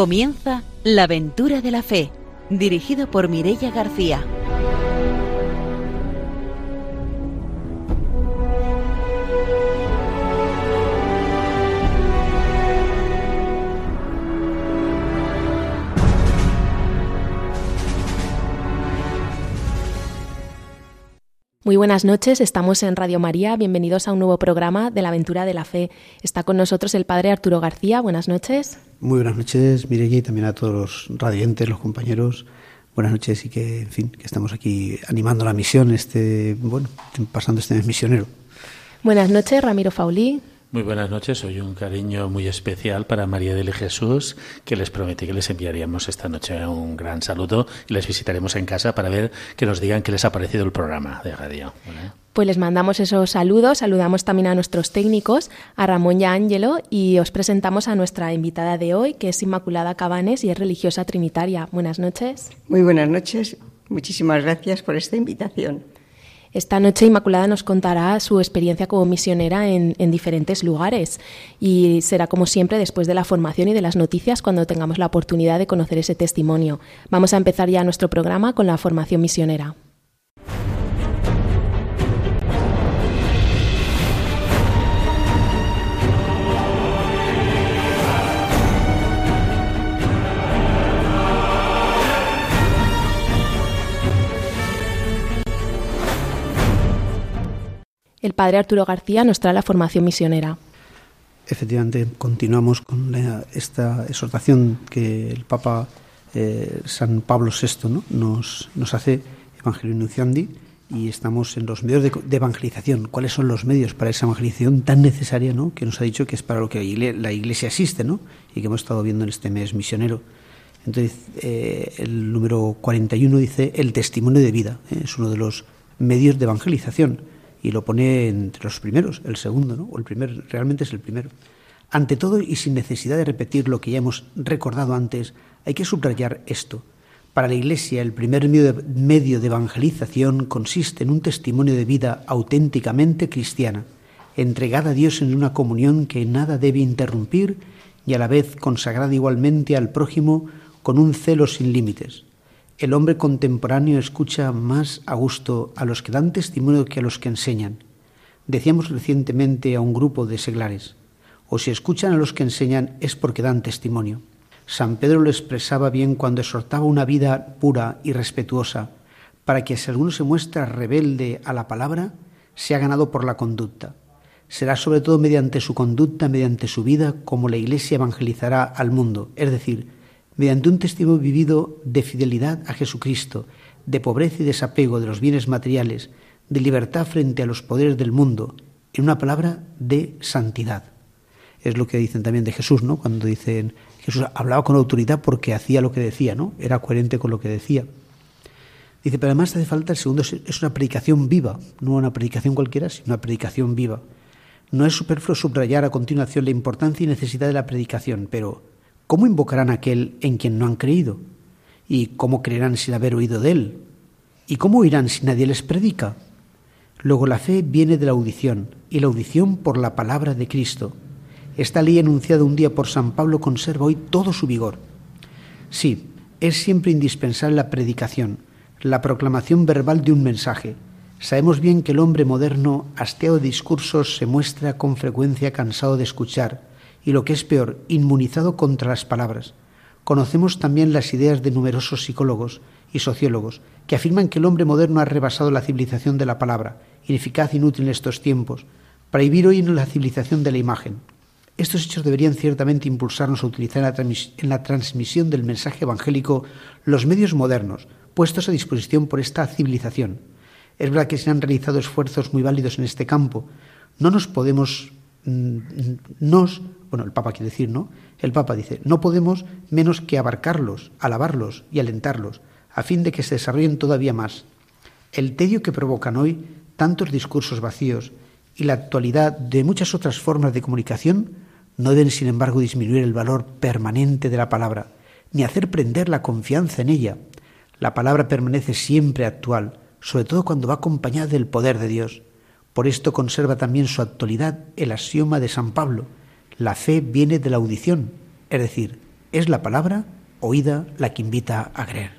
Comienza La aventura de la fe, dirigido por Mirella García. Muy buenas noches, estamos en Radio María, bienvenidos a un nuevo programa de la aventura de la fe. Está con nosotros el padre Arturo García, buenas noches. Muy buenas noches, Mireya, y también a todos los radiantes, los compañeros. Buenas noches y que, en fin, que estamos aquí animando la misión, este, bueno, pasando este mes misionero. Buenas noches, Ramiro Faulí. Muy buenas noches, hoy un cariño muy especial para María del Jesús, que les prometí que les enviaríamos esta noche un gran saludo y les visitaremos en casa para ver que nos digan qué les ha parecido el programa de radio. Pues les mandamos esos saludos, saludamos también a nuestros técnicos, a Ramón y a Ángelo, y os presentamos a nuestra invitada de hoy, que es Inmaculada Cabanes y es religiosa trinitaria. Buenas noches. Muy buenas noches, muchísimas gracias por esta invitación. Esta noche Inmaculada nos contará su experiencia como misionera en, diferentes lugares y será como siempre después de la formación y de las noticias cuando tengamos la oportunidad de conocer ese testimonio. Vamos a empezar ya nuestro programa con la formación misionera. El padre Arturo García nos trae la formación misionera. Efectivamente, continuamos con esta exhortación que el Papa eh, San Pablo VI nos, nos hace, Evangelio Nunciandi, y estamos en los medios de, evangelización. ¿Cuáles son los medios para esa evangelización tan necesaria ¿no? que nos ha dicho que es para lo que la Iglesia existe ¿no? y que hemos estado viendo en este mes misionero? Entonces, eh, el número 41 dice el testimonio de vida. ¿eh? Es uno de los medios de evangelización y lo pone entre los primeros, el segundo, ¿no? O el primer, realmente es el primero. Ante todo y sin necesidad de repetir lo que ya hemos recordado antes, hay que subrayar esto. Para la Iglesia, el primer medio de evangelización consiste en un testimonio de vida auténticamente cristiana, entregada a Dios en una comunión que nada debe interrumpir y a la vez consagrada igualmente al prójimo con un celo sin límites. El hombre contemporáneo escucha más a gusto a los que dan testimonio que a los que enseñan. Decíamos recientemente a un grupo de seglares, o si escuchan a los que enseñan es porque dan testimonio. San Pedro lo expresaba bien cuando exhortaba una vida pura y respetuosa, para que si alguno se muestra rebelde a la palabra, sea ganado por la conducta. Será sobre todo mediante su conducta, mediante su vida, como la Iglesia evangelizará al mundo, es decir, mediante un testimonio vivido de fidelidad a Jesucristo, de pobreza y desapego de los bienes materiales, de libertad frente a los poderes del mundo, en una palabra de santidad. Es lo que dicen también de Jesús, ¿no? Cuando dicen Jesús hablaba con autoridad porque hacía lo que decía, ¿no? Era coherente con lo que decía. Dice, pero además hace falta, el segundo, es una predicación viva, no una predicación cualquiera, sino una predicación viva. No es superfluo subrayar a continuación la importancia y necesidad de la predicación, pero ¿Cómo invocarán a aquel en quien no han creído? ¿Y cómo creerán sin haber oído de él? ¿Y cómo oirán si nadie les predica? Luego la fe viene de la audición, y la audición por la palabra de Cristo. Esta ley enunciada un día por San Pablo conserva hoy todo su vigor. Sí, es siempre indispensable la predicación, la proclamación verbal de un mensaje. Sabemos bien que el hombre moderno, hasteado de discursos, se muestra con frecuencia cansado de escuchar, y lo que es peor, inmunizado contra las palabras. Conocemos también las ideas de numerosos psicólogos y sociólogos que afirman que el hombre moderno ha rebasado la civilización de la palabra, ineficaz e inútil en estos tiempos, para vivir hoy en la civilización de la imagen. Estos hechos deberían ciertamente impulsarnos a utilizar en la transmisión del mensaje evangélico los medios modernos puestos a disposición por esta civilización. Es verdad que se han realizado esfuerzos muy válidos en este campo. No nos podemos nos bueno, el Papa quiere decir, ¿no? El Papa dice, no podemos menos que abarcarlos, alabarlos y alentarlos, a fin de que se desarrollen todavía más. El tedio que provocan hoy tantos discursos vacíos y la actualidad de muchas otras formas de comunicación no deben, sin embargo, disminuir el valor permanente de la palabra, ni hacer prender la confianza en ella. La palabra permanece siempre actual, sobre todo cuando va acompañada del poder de Dios. Por esto conserva también su actualidad el axioma de San Pablo, la fe viene de la audición, es decir, Es la palabra oída la que invita a creer.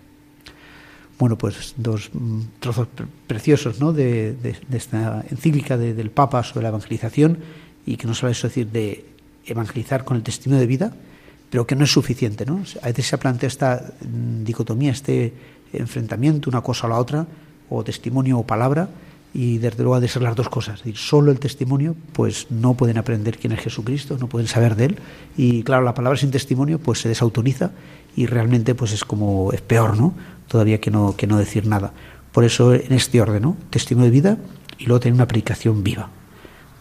Bueno, pues dos mm, trozos preciosos ¿no? de, esta encíclica del Papa sobre la evangelización y que no solo eso decir de evangelizar con el testimonio de vida, pero que no es suficiente. ¿no? A veces se plantea esta mm, dicotomía, este enfrentamiento, una cosa a la otra, o testimonio o palabra, y desde luego ha de ser las dos cosas. Decir, solo el testimonio, pues no pueden aprender quién es Jesucristo, no pueden saber de él, y claro, la palabra sin testimonio, pues se desautoriza y realmente pues es como es peor, ¿no? Todavía que no que no decir nada. Por eso en este orden, ¿no? Testimonio de vida y luego tener una predicación viva.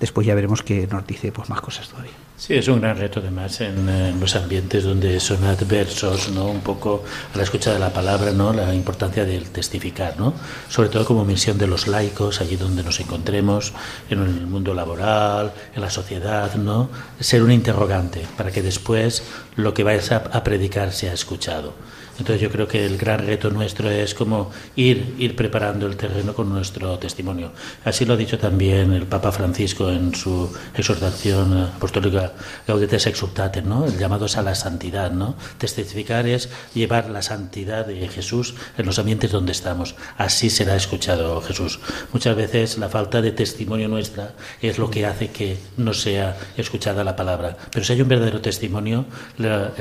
Después ya veremos que nos dice pues más cosas todavía. Sí, es un gran reto además en, los ambientes donde son adversos, ¿no? Un poco a la escucha de la palabra, ¿no? La importancia del testificar, ¿no? Sobre todo como misión de los laicos, allí donde nos encontremos, en el mundo laboral, en la sociedad, ¿no? Ser un interrogante para que después lo que vayas a predicar sea escuchado. Entonces yo creo que el gran reto nuestro es como ir, ir preparando el terreno con nuestro testimonio. Así lo ha dicho también el Papa Francisco en su exhortación apostólica Gaudetes Exultate, ¿no? El llamado es a la santidad, ¿no? Testificar es llevar la santidad de Jesús en los ambientes donde estamos. Así será escuchado Jesús. Muchas veces la falta de testimonio nuestra es lo que hace que no sea escuchada la palabra. Pero si hay un verdadero testimonio, la,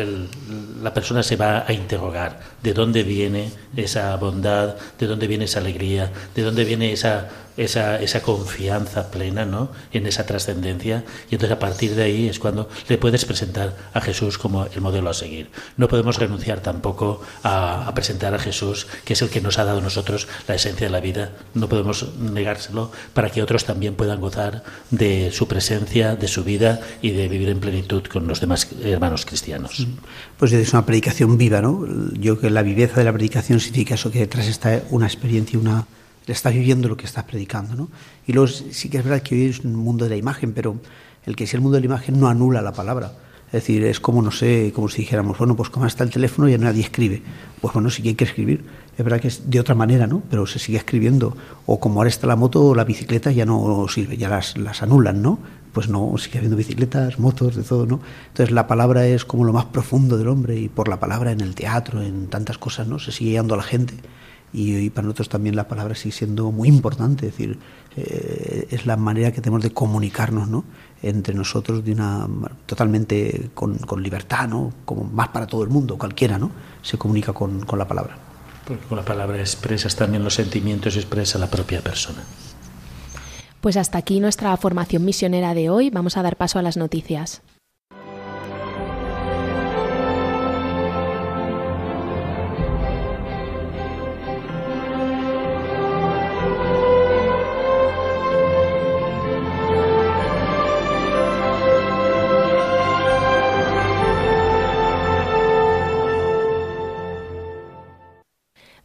la persona se va a interrogar de dónde viene esa bondad, de dónde viene esa alegría, de dónde viene esa esa, esa confianza plena ¿no? en esa trascendencia y entonces a partir de ahí es cuando le puedes presentar a Jesús como el modelo a seguir. No podemos renunciar tampoco a, presentar a Jesús, que es el que nos ha dado a nosotros la esencia de la vida. No podemos negárselo para que otros también puedan gozar de su presencia, de su vida y de vivir en plenitud con los demás hermanos cristianos. Pues es una predicación viva, ¿no? Yo creo que la viveza de la predicación significa eso, que detrás está una experiencia, una está viviendo lo que estás predicando. ¿no? Y luego sí que es verdad que hoy es un mundo de la imagen, pero el que sea el mundo de la imagen no anula la palabra. Es decir, es como, no sé, como si dijéramos, bueno, pues como está el teléfono ya nadie escribe. Pues bueno, sí que hay que escribir. Es verdad que es de otra manera, ¿no? Pero se sigue escribiendo. O como ahora está la moto o la bicicleta, ya no sirve, ya las, las anulan, ¿no? Pues no, sigue habiendo bicicletas, motos, de todo, ¿no? Entonces la palabra es como lo más profundo del hombre y por la palabra en el teatro, en tantas cosas, ¿no? Se sigue llegando a la gente y, para nosotros también la palabra sigue siendo muy importante, es decir, eh, es la manera que tenemos de comunicarnos ¿no? entre nosotros de una totalmente con, con, libertad, ¿no? como más para todo el mundo, cualquiera ¿no? se comunica con, con la palabra. Porque con la palabra expresas también los sentimientos y expresa la propia persona. Pues hasta aquí nuestra formación misionera de hoy. Vamos a dar paso a las noticias.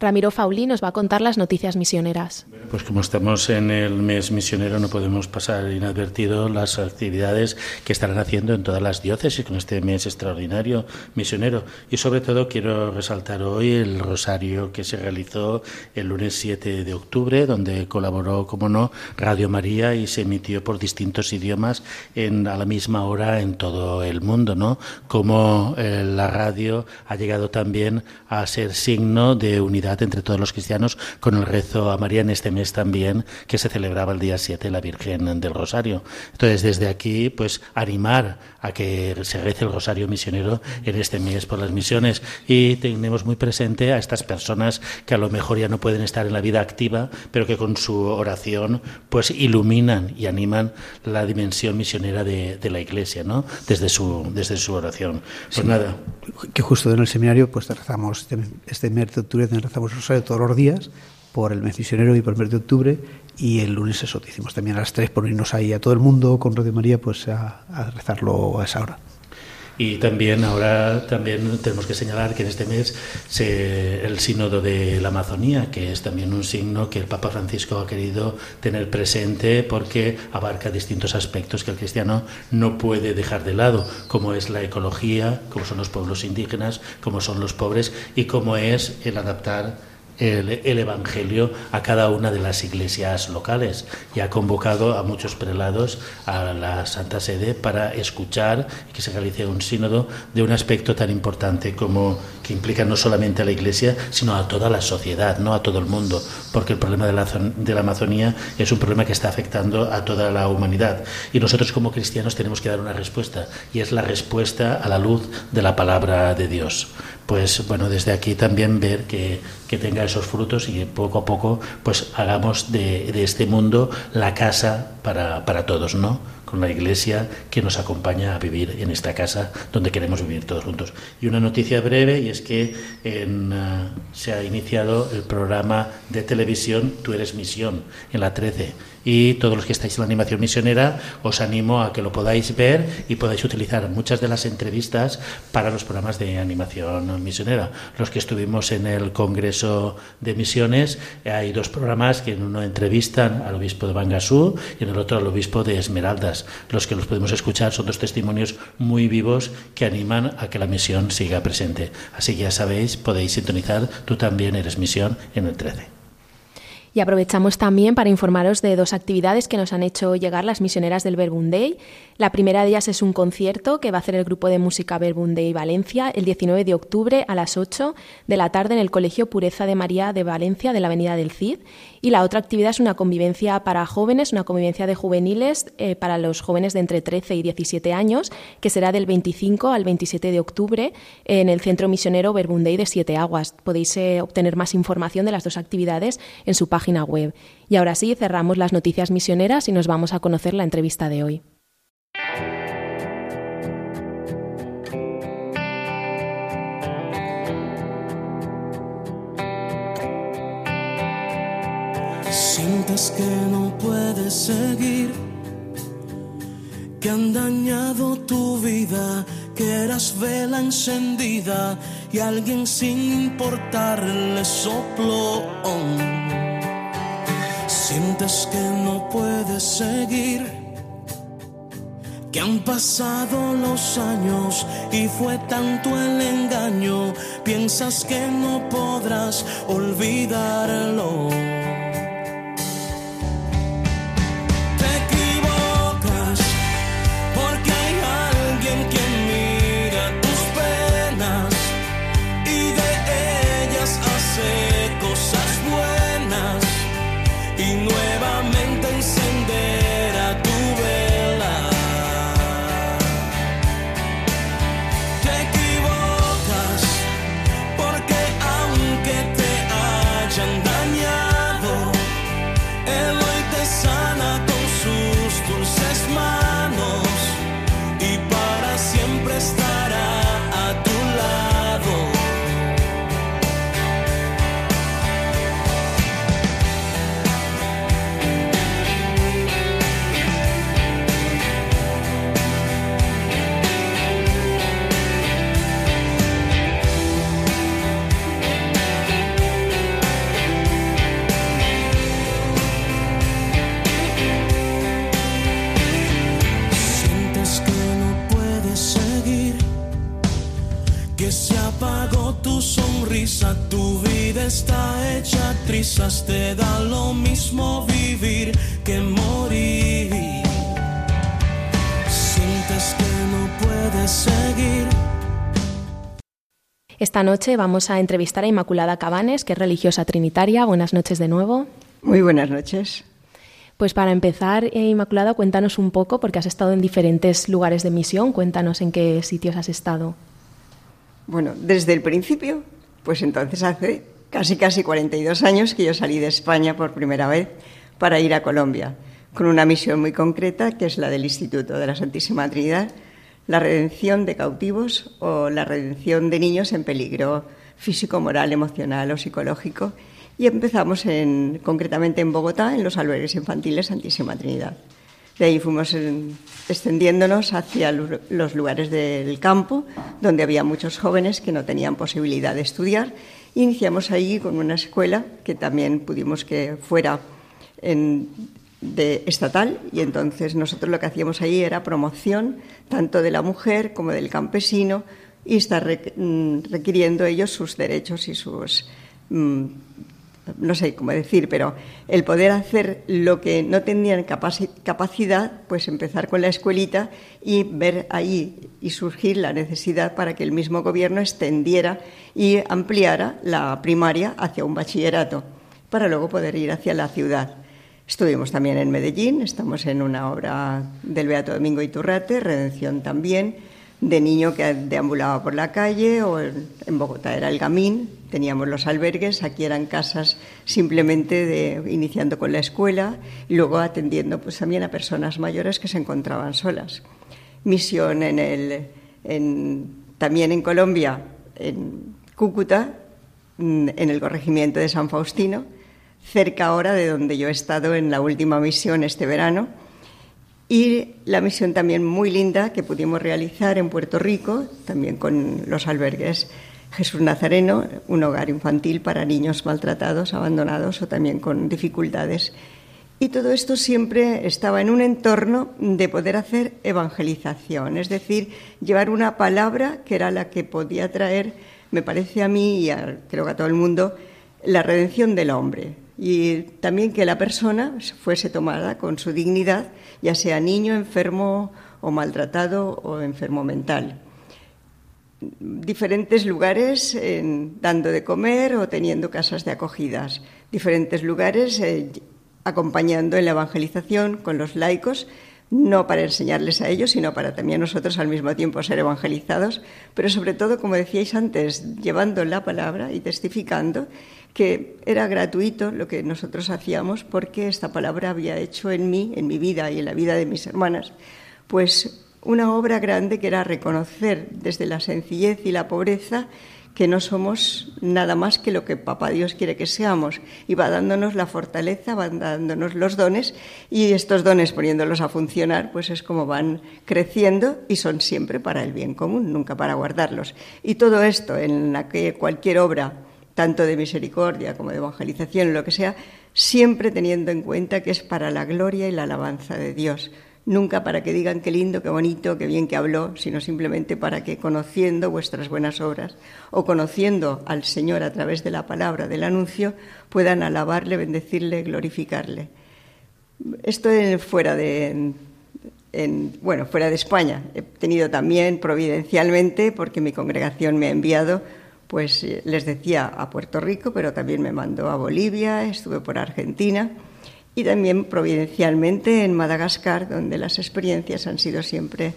Ramiro Fauli nos va a contar las noticias misioneras. Pues como estamos en el mes misionero no podemos pasar inadvertido las actividades que estarán haciendo en todas las diócesis con este mes extraordinario misionero. Y sobre todo quiero resaltar hoy el rosario que se realizó el lunes 7 de octubre, donde colaboró, como no, Radio María y se emitió por distintos idiomas en, a la misma hora en todo el mundo, ¿no? Como eh, la radio ha llegado también a ser signo de unidad entre todos los cristianos con el rezo a María en este mes también que se celebraba el día 7 la Virgen del Rosario. Entonces, desde aquí, pues animar a que se rece el Rosario misionero en este mes por las misiones y tenemos muy presente a estas personas que a lo mejor ya no pueden estar en la vida activa, pero que con su oración pues iluminan y animan la dimensión misionera de, la Iglesia, ¿no? Desde su, desde su oración. Pues nada. Que justo en el seminario pues rezamos este mes de octubre rezamos el rosario todos los días por el mes misionero y por el mes de octubre y el lunes eso, hicimos también a las tres por irnos ahí a todo el mundo con Radio María pues a rezarlo a esa hora. Y también ahora también tenemos que señalar que en este mes se, el sínodo de la Amazonía, que es también un signo que el Papa Francisco ha querido tener presente porque abarca distintos aspectos que el cristiano no puede dejar de lado, como es la ecología, como son los pueblos indígenas, como son los pobres y como es el adaptar el, Evangelio a cada una de las iglesias locales y ha convocado a muchos prelados a la Santa Sede para escuchar y que se realice un sínodo de un aspecto tan importante como que implica no solamente a la iglesia, sino a toda la sociedad, no a todo el mundo, porque el problema de la, de la Amazonía es un problema que está afectando a toda la humanidad. Y nosotros como cristianos tenemos que dar una respuesta y es la respuesta a la luz de la palabra de Dios pues bueno, desde aquí también ver que, que, tenga esos frutos y poco a poco pues hagamos de, de este mundo la casa para, para todos, ¿no? Con la iglesia que nos acompaña a vivir en esta casa donde queremos vivir todos juntos. Y una noticia breve y es que en, uh, se ha iniciado el programa de televisión Tú eres misión en la 13 y todos los que estáis en la animación misionera os animo a que lo podáis ver y podáis utilizar muchas de las entrevistas para los programas de animación misionera. Los que estuvimos en el Congreso de Misiones, hay dos programas que en uno entrevistan al obispo de Bangasú y en el otro al obispo de Esmeraldas. Los que los podemos escuchar son dos testimonios muy vivos que animan a que la misión siga presente. Así que ya sabéis, podéis sintonizar, tú también eres misión en el 13. Y aprovechamos también para informaros de dos actividades que nos han hecho llegar las misioneras del Verbunday. La primera de ellas es un concierto que va a hacer el grupo de música Verbunday Valencia el 19 de octubre a las 8 de la tarde en el Colegio Pureza de María de Valencia de la Avenida del Cid. Y la otra actividad es una convivencia para jóvenes, una convivencia de juveniles eh, para los jóvenes de entre 13 y 17 años, que será del 25 al 27 de octubre en el Centro Misionero Verbunday de Siete Aguas. Podéis eh, obtener más información de las dos actividades en su página Y ahora sí, cerramos las noticias misioneras y nos vamos a conocer la entrevista de hoy. Sientes que no puedes seguir, que han dañado tu vida, que eras vela encendida y alguien sin importarle sopló. Sientes que no puedes seguir que han pasado los años y fue tanto el engaño, piensas que no podrás olvidarlo. Esta noche vamos a entrevistar a Inmaculada Cabanes, que es religiosa trinitaria. Buenas noches de nuevo. Muy buenas noches. Pues para empezar, eh, Inmaculada, cuéntanos un poco, porque has estado en diferentes lugares de misión. Cuéntanos en qué sitios has estado. Bueno, desde el principio, pues entonces hace casi casi 42 años que yo salí de España por primera vez para ir a Colombia, con una misión muy concreta que es la del Instituto de la Santísima Trinidad, la redención de cautivos o la redención de niños en peligro físico, moral, emocional o psicológico. Y empezamos en, concretamente en Bogotá, en los albergues infantiles Santísima Trinidad. De ahí fuimos extendiéndonos hacia los lugares del campo, donde había muchos jóvenes que no tenían posibilidad de estudiar Iniciamos ahí con una escuela que también pudimos que fuera de estatal y entonces nosotros lo que hacíamos ahí era promoción tanto de la mujer como del campesino y estar mm, requiriendo ellos sus derechos y sus mm, no sé cómo decir, pero el poder hacer lo que no tenían capacidad, pues empezar con la escuelita y ver ahí y surgir la necesidad para que el mismo gobierno extendiera y ampliara la primaria hacia un bachillerato, para luego poder ir hacia la ciudad. Estuvimos también en Medellín, estamos en una obra del Beato Domingo Iturrate, Redención también, de niño que deambulaba por la calle, o en Bogotá era el Gamín, teníamos los albergues, aquí eran casas simplemente de, iniciando con la escuela y luego atendiendo pues también a personas mayores que se encontraban solas. Misión también en Colombia, en Cúcuta, en el corregimiento de San Faustino, cerca ahora de donde yo he estado en la última misión este verano. Y la misión también muy linda que pudimos realizar en Puerto Rico, también con los albergues Jesús Nazareno, un hogar infantil para niños maltratados, abandonados o también con dificultades. Y todo esto siempre estaba en un entorno de poder hacer evangelización, es decir, llevar una palabra que era la que podía traer, me parece a mí y creo que a todo el mundo, la redención del hombre, y también que la persona fuese tomada con su dignidad, ya sea niño, enfermo o maltratado o enfermo mental. Diferentes lugares dando de comer o teniendo casas de acogidas, diferentes lugares eh, acompañando en la evangelización con los laicos, no para enseñarles a ellos, sino para también nosotros al mismo tiempo ser evangelizados, pero sobre todo, como decíais antes, llevando la palabra y testificando que era gratuito lo que nosotros hacíamos porque esta palabra había hecho en mí, en mi vida y en la vida de mis hermanas, pues una obra grande que era reconocer desde la sencillez y la pobreza que no somos nada más que lo que Papá Dios quiere que seamos. Y va dándonos la fortaleza, va dándonos los dones, y estos dones poniéndolos a funcionar, pues es como van creciendo y son siempre para el bien común, nunca para guardarlos. Y todo esto en la que cualquier obra tanto de misericordia como de evangelización, lo que sea, siempre teniendo en cuenta que es para la gloria y la alabanza de Dios. Nunca para que digan qué lindo, qué bonito, qué bien que habló, sino simplemente para que conociendo vuestras buenas obras o conociendo al Señor a través de la palabra del anuncio, puedan alabarle, bendecirle, glorificarle. Esto fuera de, bueno, fuera de España. He tenido también providencialmente, porque mi congregación me ha enviado pues eh, les decía a Puerto Rico, pero también me mandó a Bolivia, estuve por Argentina y también providencialmente en Madagascar, donde las experiencias han sido siempre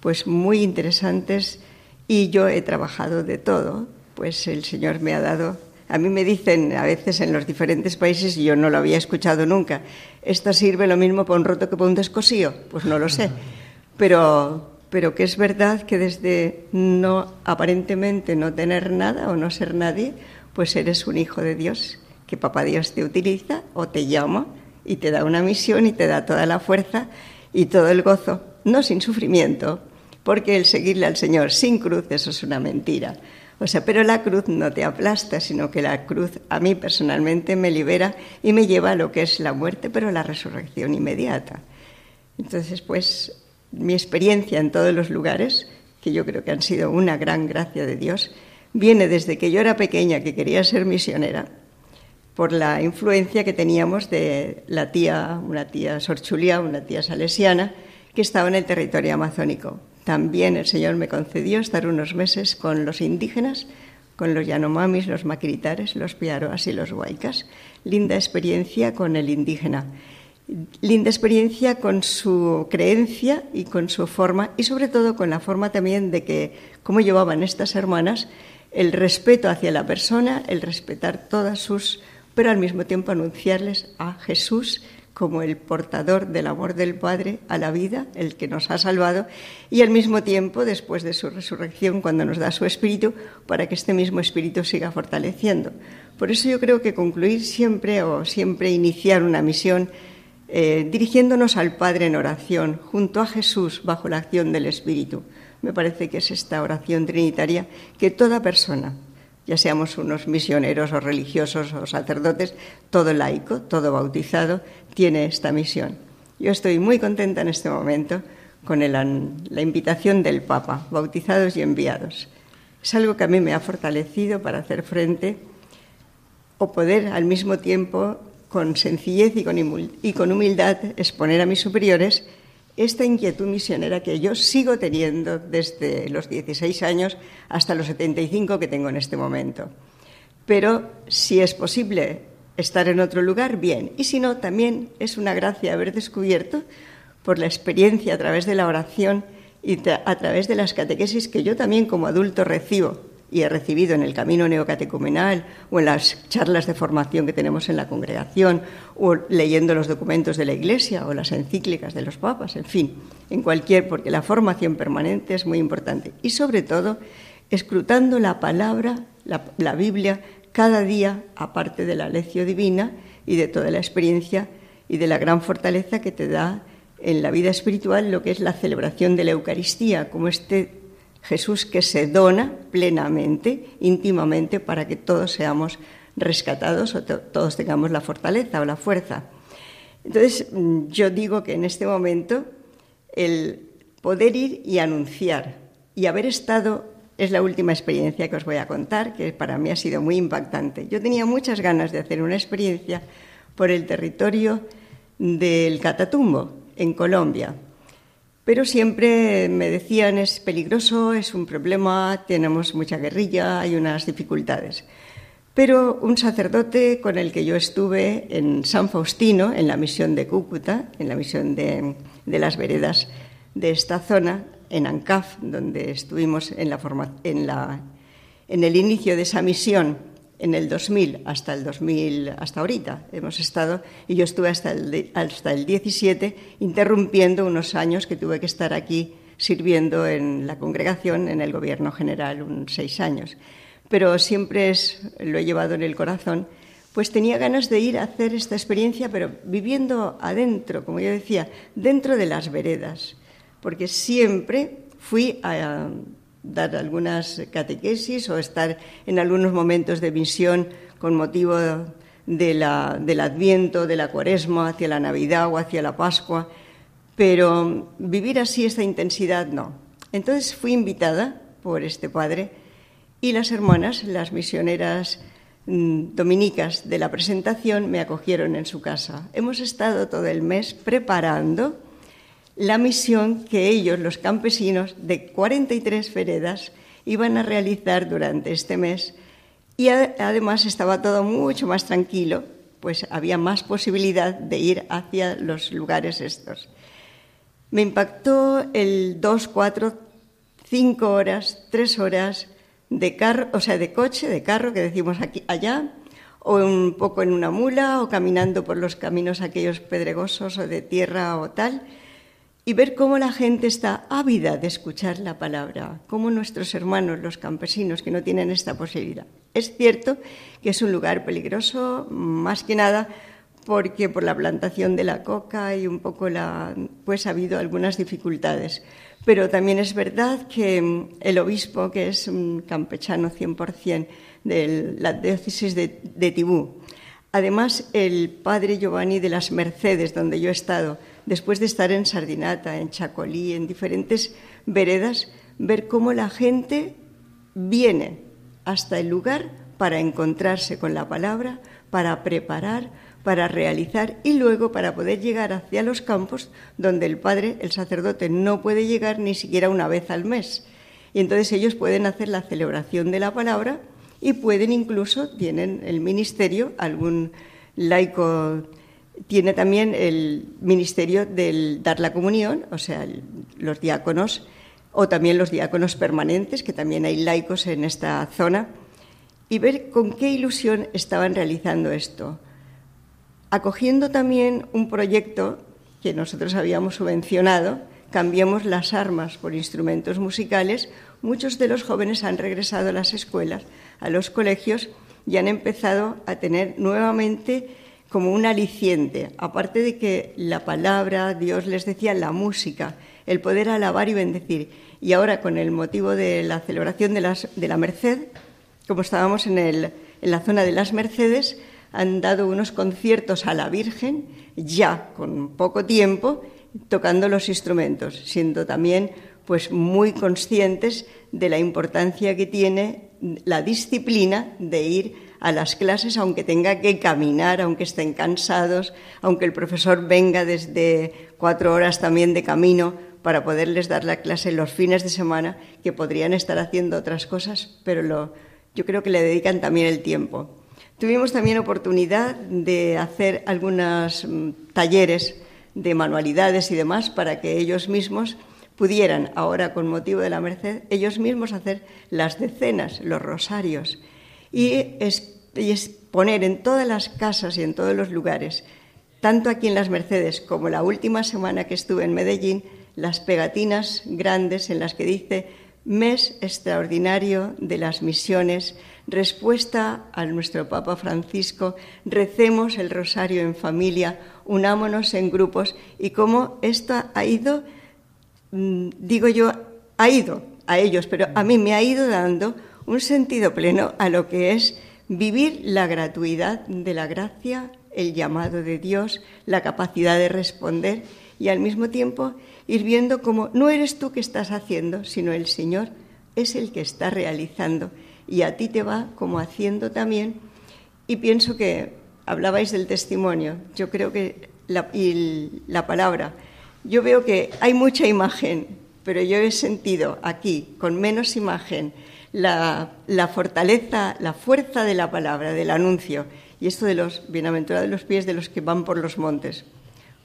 pues muy interesantes y yo he trabajado de todo, pues el Señor me ha dado a mí me dicen a veces en los diferentes países, y yo no lo había escuchado nunca, ¿esto sirve lo mismo para un roto que para un descosío? Pues no lo sé. Pero, pero que es verdad que desde no aparentemente no tener nada o no ser nadie, pues eres un hijo de Dios, que papá Dios te utiliza o te llama y te da una misión y te da toda la fuerza y todo el gozo, no sin sufrimiento, porque el seguirle al Señor sin cruz eso es una mentira. O sea, pero la cruz no te aplasta, sino que la cruz a mí personalmente me libera y me lleva a lo que es la muerte, pero la resurrección inmediata. Entonces, pues mi experiencia en todos los lugares, que yo creo que han sido una gran gracia de Dios, viene desde que yo era pequeña, que quería ser misionera, por la influencia que teníamos de la tía, una tía sorchulia, una tía salesiana, que estaba en el territorio amazónico. También el Señor me concedió estar unos meses con los indígenas, con los Yanomamis, los Maquiritares, los Piaroas y los Huaycas. Linda experiencia con el indígena linda experiencia con su creencia y con su forma y sobre todo con la forma también de que cómo llevaban estas hermanas el respeto hacia la persona, el respetar todas sus, pero al mismo tiempo anunciarles a Jesús como el portador del amor del Padre a la vida, el que nos ha salvado, y al mismo tiempo, después de su resurrección, cuando nos da su espíritu, para que este mismo espíritu siga fortaleciendo. Por eso yo creo que concluir siempre o siempre iniciar una misión eh, dirigiéndonos al Padre en oración, junto a Jesús, bajo la acción del Espíritu. Me parece que es esta oración trinitaria que toda persona, ya seamos unos misioneros o religiosos o sacerdotes, todo laico, todo bautizado, tiene esta misión. Yo estoy muy contenta en este momento con la invitación del Papa, bautizados y enviados. Es algo que a mí me ha fortalecido para hacer frente o poder al mismo tiempo, con sencillez y con humildad, exponer a mis superiores esta inquietud misionera que yo sigo teniendo desde los 16 años hasta los 75 que tengo en este momento. Pero si es posible estar en otro lugar, bien. Y si no, también es una gracia haber descubierto por la experiencia a través de la oración y a través de las catequesis que yo también como adulto recibo y he recibido en el camino neocatecumenal o en las charlas de formación que tenemos en la congregación o leyendo los documentos de la Iglesia o las encíclicas de los papas, en fin, en cualquier, porque la formación permanente es muy importante. Y sobre todo escrutando la palabra, la, Biblia, cada día, aparte de la lección divina y de toda la experiencia y de la gran fortaleza que te da en la vida espiritual lo que es la celebración de la Eucaristía, como este Jesús que se dona plenamente, íntimamente, para que todos seamos rescatados o todos tengamos la fortaleza o la fuerza. Entonces, mm, yo digo que en este momento el poder ir y anunciar y haber estado es la última experiencia que os voy a contar, que para mí ha sido muy impactante. Yo tenía muchas ganas de hacer una experiencia por el territorio del Catatumbo, en Colombia. Pero siempre me decían es peligroso, es un problema, tenemos mucha guerrilla, hay unas dificultades. Pero un sacerdote con el que yo estuve en San Faustino, en la misión de Cúcuta, en la misión de, las veredas de esta zona, en Ancaf, donde estuvimos en, el inicio de esa misión, en el 2000 hasta el 2000, hasta ahorita hemos estado, y yo estuve hasta el, hasta el 17 interrumpiendo unos años que tuve que estar aquí sirviendo en la congregación, en el gobierno general, unos seis años. Pero siempre es, lo he llevado en el corazón, pues tenía ganas de ir a hacer esta experiencia, pero viviendo adentro, como yo decía, dentro de las veredas, porque siempre fui a dar algunas catequesis o estar en algunos momentos de visión con motivo de la, del Adviento, de la Cuaresma, hacia la Navidad o hacia la Pascua, pero vivir así esta intensidad no. Entonces fui invitada por este padre y las hermanas, las misioneras mm, dominicas de la presentación, me acogieron en su casa. Hemos estado todo el mes preparando la misión que ellos, los campesinos de 43 veredas, iban a realizar durante este mes. Y además estaba todo mucho más tranquilo, pues había más posibilidad de ir hacia los lugares estos. Me impactó el 2, 4, 5 horas, 3 horas de carro, o sea, de coche, de carro que decimos aquí allá, o un poco en una mula, o caminando por los caminos aquellos pedregosos o de tierra o tal, y ver cómo la gente está ávida de escuchar la palabra, cómo nuestros hermanos, los campesinos, que no tienen esta posibilidad. Es cierto que es un lugar peligroso, más que nada porque por la plantación de la coca y un poco la, pues ha habido algunas dificultades. Pero también es verdad que el obispo, que es un campechano 100% de la diócesis de, de Tibú, además el padre Giovanni de las Mercedes, donde yo he estado, después de estar en Sardinata, en Chacolí, en diferentes veredas, ver cómo la gente viene hasta el lugar para encontrarse con la palabra, para preparar, para realizar y luego para poder llegar hacia los campos donde el padre, el sacerdote, no puede llegar ni siquiera una vez al mes. Y entonces ellos pueden hacer la celebración de la palabra y pueden incluso, tienen el ministerio, algún laico tiene también el ministerio del dar la comunión, o sea, los diáconos, o también los diáconos permanentes, que también hay laicos en esta zona, y ver con qué ilusión estaban realizando esto. Acogiendo también un proyecto que nosotros habíamos subvencionado, Cambiemos las armas por instrumentos musicales, muchos de los jóvenes han regresado a las escuelas, a los colegios, y han empezado a tener nuevamente como un aliciente, aparte de que la palabra, Dios les decía, la música, el poder alabar y bendecir. Y ahora, con el motivo de la celebración de, la Merced, como estábamos en, en la zona de las Mercedes, han dado unos conciertos a la Virgen, ya con poco tiempo, tocando los instrumentos, siendo también pues muy conscientes de la importancia que tiene la disciplina de ir a las clases, aunque tenga que caminar, aunque estén cansados, aunque el profesor venga desde cuatro horas también de camino para poderles dar la clase los fines de semana, que podrían estar haciendo otras cosas, pero lo, yo creo que le dedican también el tiempo. Tuvimos también oportunidad de hacer algunos mm, talleres de manualidades y demás para que ellos mismos pudieran, ahora con motivo de la Merced, ellos mismos hacer las decenas, los rosarios y, poner en todas las casas y en todos los lugares, tanto aquí en las Mercedes como la última semana que estuve en Medellín, las pegatinas grandes en las que dice mes extraordinario de las misiones respuesta a nuestro Papa Francisco, recemos el rosario en familia, unámonos en grupos y cómo esto ha ido, mm, digo yo, ha ido a ellos, pero a mí me ha ido dando un sentido pleno a lo que es vivir la gratuidad de la gracia, el llamado de Dios, la capacidad de responder y al mismo tiempo ir viendo cómo no eres tú que estás haciendo, sino el Señor es el que está realizando. Y a ti te va como haciendo también. Y pienso que hablabais del testimonio, yo creo que la, y la palabra, yo veo que hay mucha imagen, pero yo he sentido aquí, con menos imagen, la, fortaleza, la fuerza de la palabra, del anuncio, y esto de los bienaventurados de los pies de los que van por los montes.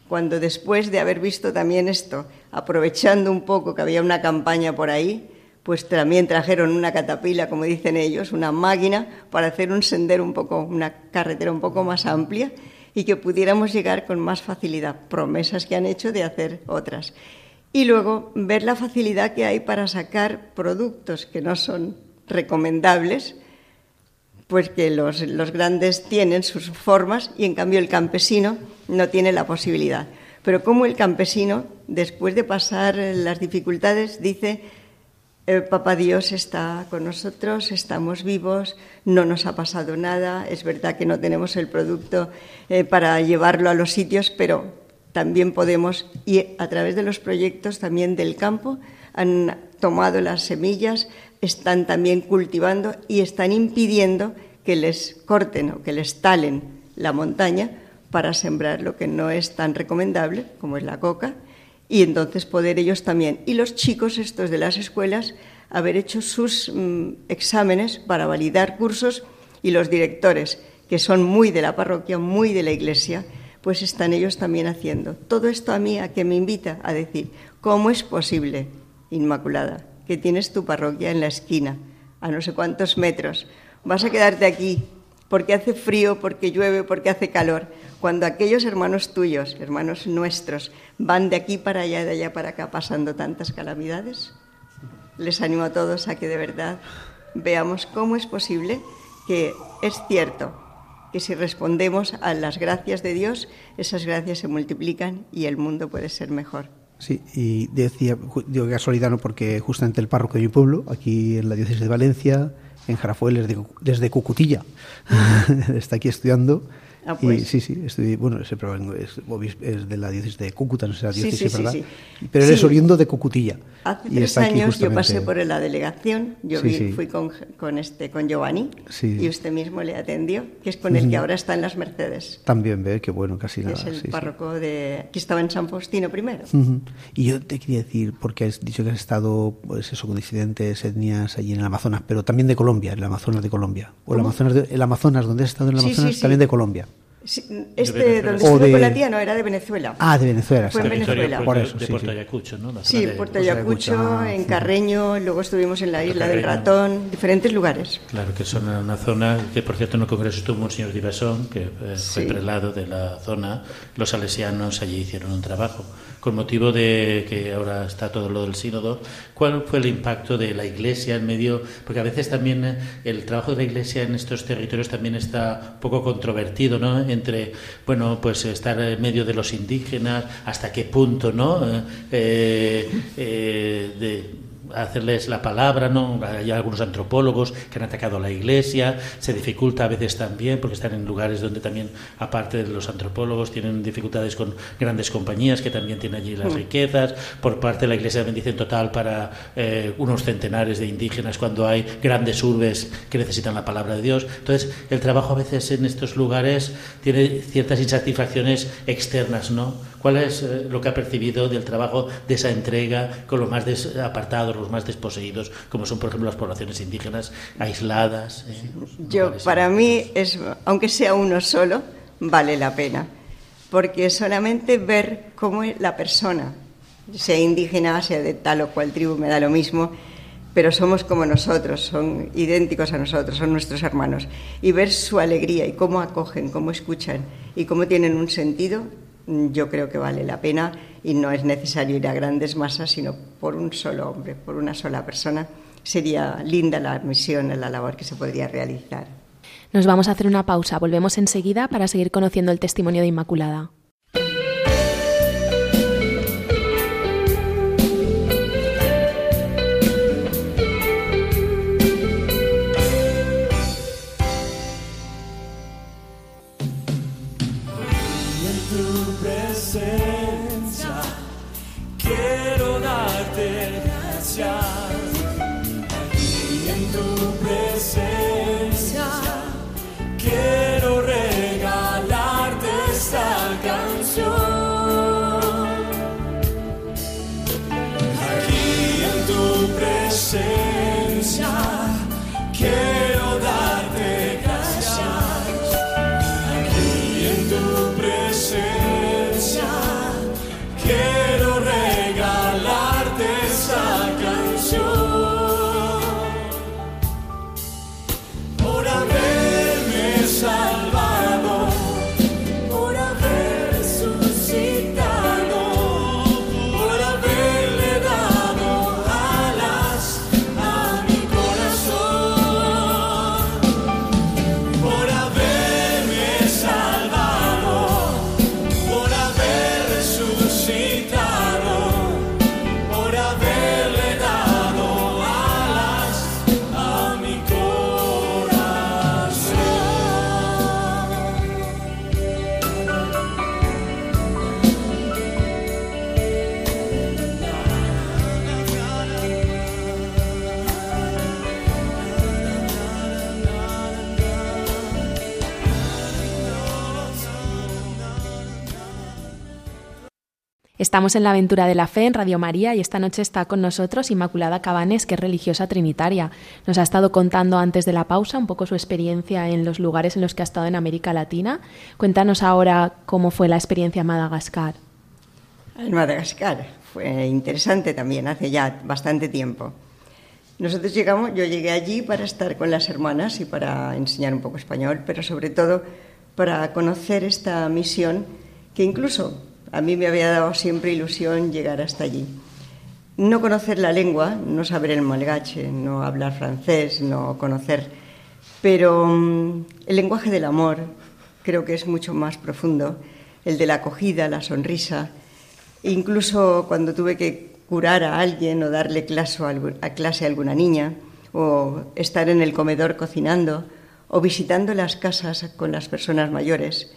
Cuando después de haber visto también esto, aprovechando un poco que había una campaña por ahí, pues también trajeron una catapila, como dicen ellos, una máquina para hacer un sendero un poco, una carretera un poco más amplia y que pudiéramos llegar con más facilidad. Promesas que han hecho de hacer otras. Y luego ver la facilidad que hay para sacar productos que no son recomendables, pues que los, los grandes tienen sus formas y en cambio el campesino no tiene la posibilidad. Pero como el campesino, después de pasar las dificultades, dice el Papá Dios está con nosotros, estamos vivos, no nos ha pasado nada, es verdad que no tenemos el producto eh, para llevarlo a los sitios, pero también podemos, y a través de los proyectos también del campo, han tomado las semillas, están también cultivando y están impidiendo que les corten o que les talen la montaña para sembrar lo que no es tan recomendable, como es la coca, y entonces poder ellos también. Y los chicos estos de las escuelas haber hecho sus mm, exámenes para validar cursos y los directores, que son muy de la parroquia, muy de la iglesia, pues están ellos también haciendo. Todo esto a mí a que me invita a decir, ¿cómo es posible, Inmaculada, que tienes tu parroquia en la esquina, a no sé cuántos metros? Vas a quedarte aquí porque hace frío, porque llueve, porque hace calor. Cuando aquellos hermanos tuyos, hermanos nuestros, van de aquí para allá, de allá para acá, pasando tantas calamidades, les animo a todos a que de verdad veamos cómo es posible que es cierto que si respondemos a las gracias de Dios, esas gracias se multiplican y el mundo puede ser mejor. Sí, y decía, digo casualidad, ¿no? porque justamente el párroco de mi pueblo, aquí en la diócesis de Valencia, en Jarafuel desde, desde Cucutilla. Está aquí estudiando. Ah, pues. sí, sí, estoy, bueno, ese es, es, de la diócesis de Cúcuta, no sé la diócesis, sí, sí, Pero él es oriundo de Cucutilla. Hace tres años yo pasé por la delegación, yo fui con, con, este, con Giovanni y usted mismo le atendió, que es con el que ahora está en las Mercedes. También ve, qué bueno, casi nada. Es el párroco de, que estaba en San Faustino primero. Y yo te quería decir, porque has dicho que has estado, pues eso, con disidentes, etnias allí en el Amazonas, pero también de Colombia, en el Amazonas de Colombia. O el Amazonas, el Amazonas, donde has estado en el Amazonas, también de Colombia este donde estuve con la tía no era de Venezuela. Ah, de Venezuela. Fue en Venezuela. Por eso, de Puerto Ayacucho, ¿no? sí, Puerto Ayacucho, en Carreño, luego estuvimos en la isla del Ratón, diferentes lugares. Claro, que son una zona que, por cierto, en el Congreso estuvo Monseñor Divasón, que eh, fue prelado de la zona. Los salesianos allí hicieron un trabajo con motivo de que ahora está todo lo del sínodo, ¿cuál fue el impacto de la Iglesia en medio? Porque a veces también eh, el trabajo de la Iglesia en estos territorios también está un poco controvertido, ¿no? Entre, bueno, pues estar en medio de los indígenas, hasta qué punto, ¿no? Eh, eh, hacerles la palabra, ¿no? Hay algunos antropólogos que han atacado a la iglesia, se dificulta a veces también porque están en lugares donde también, aparte de los antropólogos, tienen dificultades con grandes compañías que también tienen allí las mm. riquezas. Por parte de la iglesia bendición total para eh, unos centenares de indígenas cuando hay grandes urbes que necesitan la palabra de Dios. Entonces, el trabajo a veces en estos lugares tiene ciertas insatisfacciones externas, ¿no? ¿Cuál es eh, lo que ha percibido del trabajo de esa entrega con los más apartados, los más desposeídos, como son, por ejemplo, las poblaciones indígenas aisladas? Eh, Yo, para mí, es, aunque sea uno solo, vale la pena, porque solamente ver cómo la persona, sea indígena, sea de tal o cual tribu, me da lo mismo, pero somos como nosotros, son idénticos a nosotros, son nuestros hermanos. Y ver su alegría y cómo acogen, cómo escuchan y cómo tienen un sentido, yo creo que vale la pena y no es necesario ir a grandes masas, sino por un solo hombre, por una sola persona. Sería linda la misión, la labor que se podría realizar. Nos vamos a hacer una pausa, volvemos enseguida para seguir conociendo el testimonio de Inmaculada. Estamos en la aventura de la fe en Radio María y esta noche está con nosotros Inmaculada Cabanes, que es religiosa trinitaria. Nos ha estado contando antes de la pausa un poco su experiencia en los lugares en los que ha estado en América Latina. Cuéntanos ahora cómo fue la experiencia en Madagascar. En Madagascar fue interesante también, hace ya bastante tiempo. Nosotros llegamos, yo llegué allí para estar con las hermanas y para enseñar un poco español, pero sobre todo para conocer esta misión que incluso a mí me había dado siempre ilusión llegar hasta allí. No conocer la lengua, no saber el malgache, no hablar francés, no conocer, pero mm, el lenguaje del amor creo que es mucho más profundo, el de la acogida, la sonrisa. Incluso cuando tuve que curar a alguien o darle clase a alguna niña, o estar en el comedor cocinando, o visitando las casas con las personas mayores,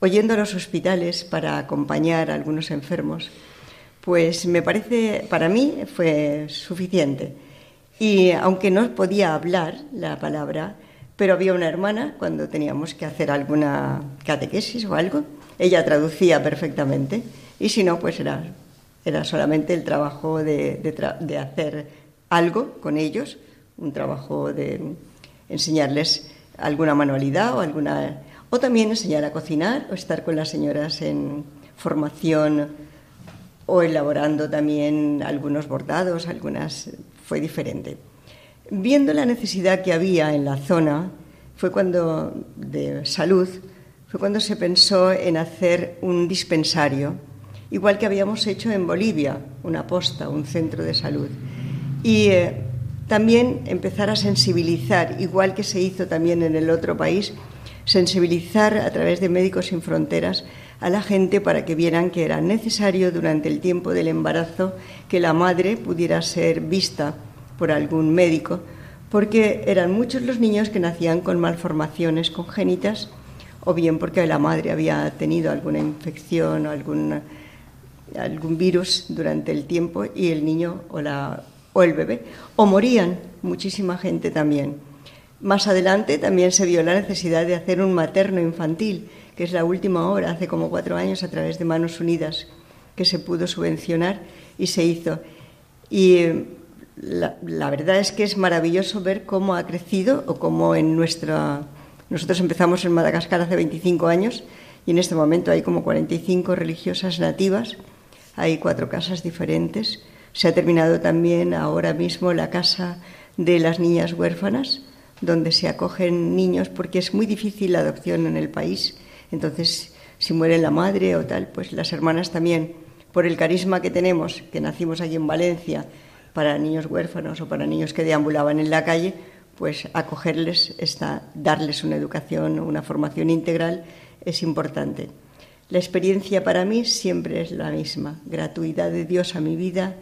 oyendo a los hospitales para acompañar a algunos enfermos, pues me parece, para mí fue suficiente. Y aunque no podía hablar la palabra, pero había una hermana cuando teníamos que hacer alguna catequesis o algo, ella traducía perfectamente y si no, pues era, era solamente el trabajo de, de hacer algo con ellos, un trabajo de enseñarles alguna manualidad o alguna o también enseñar a cocinar o estar con las señoras en formación o elaborando también algunos bordados, algunas fue diferente. Viendo la necesidad que había en la zona, fue cuando de salud, fue cuando se pensó en hacer un dispensario, igual que habíamos hecho en Bolivia, una posta, un centro de salud. Y eh, también empezar a sensibilizar, igual que se hizo también en el otro país, sensibilizar a través de Médicos Sin Fronteras a la gente para que vieran que era necesario durante el tiempo del embarazo que la madre pudiera ser vista por algún médico, porque eran muchos los niños que nacían con malformaciones congénitas o bien porque la madre había tenido alguna infección o algún, algún virus durante el tiempo y el niño o, la, o el bebé, o morían muchísima gente también. Más adelante también se vio la necesidad de hacer un materno infantil, que es la última hora, hace como cuatro años, a través de Manos Unidas, que se pudo subvencionar y se hizo. Y eh, la, la verdad es que es maravilloso ver cómo ha crecido o cómo en nuestra nosotros empezamos en Madagascar hace 25 años y en este momento hay como 45 religiosas nativas, hay cuatro casas diferentes. Se ha terminado también ahora mismo la casa de las niñas huérfanas, donde se acogen niños porque es muy difícil la adopción en el país. Entonces, si muere la madre o tal, pues las hermanas también, por el carisma que tenemos, que nacimos aquí en Valencia, para niños huérfanos o para niños que deambulaban en la calle, pues acogerles, está, darles una educación, una formación integral es importante. La experiencia para mí siempre es la misma, gratuidad de Dios a mi vida,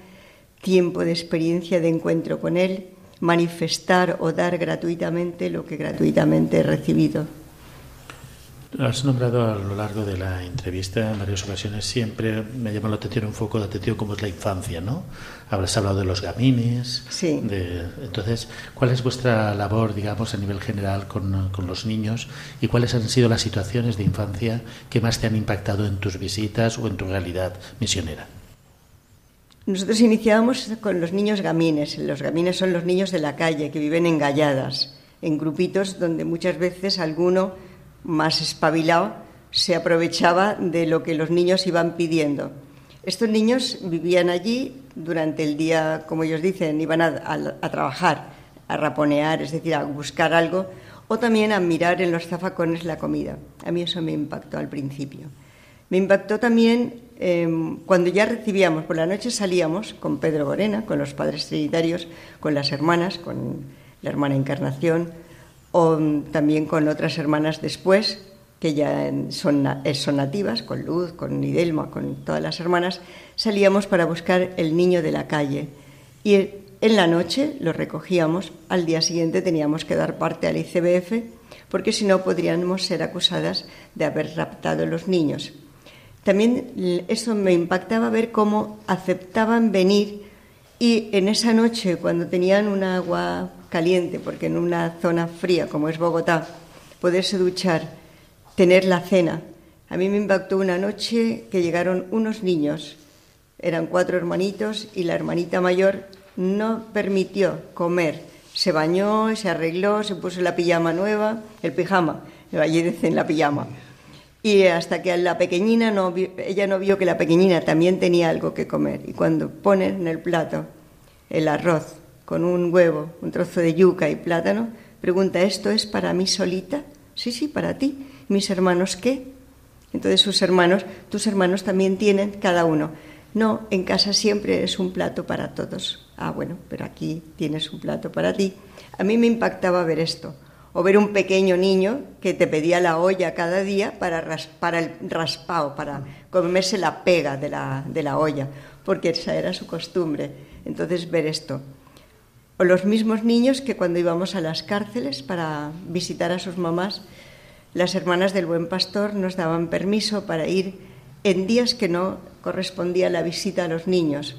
tiempo de experiencia de encuentro con Él, manifestar o dar gratuitamente lo que gratuitamente he recibido. Has nombrado a lo largo de la entrevista en varias ocasiones, siempre me llama la atención un foco de atención como es la infancia, ¿no? Habrás hablado de los gamines. Sí. De, entonces, ¿cuál es vuestra labor, digamos, a nivel general con, con, los niños y cuáles han sido las situaciones de infancia que más te han impactado en tus visitas o en tu realidad misionera? Nosotros iniciábamos con los niños gamines. Los gamines son los niños de la calle que viven en galladas, en grupitos donde muchas veces alguno más espabilado se aprovechaba de lo que los niños iban pidiendo. Estos niños vivían allí durante el día, como ellos dicen, iban a, a, trabajar, a raponear, es decir, a buscar algo, o también a mirar en los zafacones la comida. A mí eso me impactó al principio. Me impactó también eh, cuando ya recibíamos, por la noche salíamos con Pedro Gorena, con los padres trinitarios, con las hermanas, con la hermana Encarnación, o también con otras hermanas después, que ya son, son nativas, con Luz, con Nidelma, con todas las hermanas, salíamos para buscar el niño de la calle. Y en la noche lo recogíamos, al día siguiente teníamos que dar parte al ICBF, porque si no podríamos ser acusadas de haber raptado los niños. También eso me impactaba ver cómo aceptaban venir y en esa noche, cuando tenían un agua caliente, porque en una zona fría como es Bogotá, poderse duchar, tener la cena. A mí me impactó una noche que llegaron unos niños, eran cuatro hermanitos, y la hermanita mayor no permitió comer. Se bañó, se arregló, se puso la pijama nueva, el pijama, allí dicen la pijama. Y hasta que la pequeñina no ella no vio que la pequeñina también tenía algo que comer. Y cuando ponen en el plato el arroz con un huevo, un trozo de yuca y plátano, pregunta, ¿esto es para mí solita? Sí, sí, para ti. ¿Mis hermanos qué? Entonces sus hermanos, tus hermanos también tienen cada uno. No, en casa siempre es un plato para todos. Ah, bueno, pero aquí tienes un plato para ti. A mí me impactaba ver esto. O ver un pequeño niño que te pedía la olla cada día para, raspar el raspado, para comerse la pega de la, de la olla, porque esa era su costumbre. Entonces, ver esto. O los mismos niños que cuando íbamos a las cárceles para visitar a sus mamás, las hermanas del buen pastor nos daban permiso para ir en días que no correspondía la visita a los niños,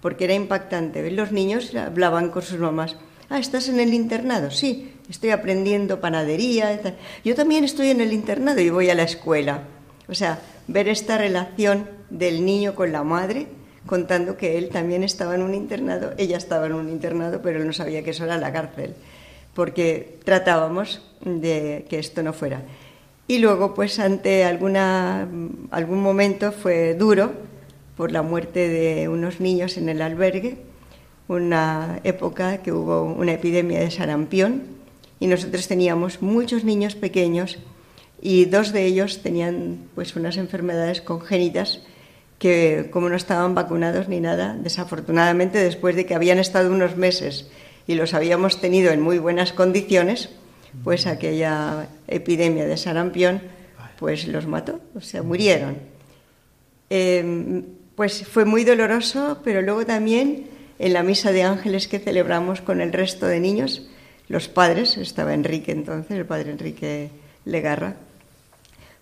porque era impactante. Los niños hablaban con sus mamás. Ah, ¿estás en el internado? Sí, estoy aprendiendo panadería. Yo también estoy en el internado y voy a la escuela. O sea, ver esta relación del niño con la madre contando que él también estaba en un internado, ella estaba en un internado, pero él no sabía que eso era la cárcel, porque tratábamos de que esto no fuera. Y luego, pues ante alguna, algún momento fue duro por la muerte de unos niños en el albergue, una época que hubo una epidemia de sarampión y nosotros teníamos muchos niños pequeños y dos de ellos tenían pues unas enfermedades congénitas que como no estaban vacunados ni nada, desafortunadamente después de que habían estado unos meses y los habíamos tenido en muy buenas condiciones, pues aquella epidemia de sarampión pues los mató, o sea, murieron. Em, pues fue muy doloroso, pero luego también en la misa de ángeles que celebramos con el resto de niños, los padres, estaba Enrique entonces, el padre Enrique Legarra,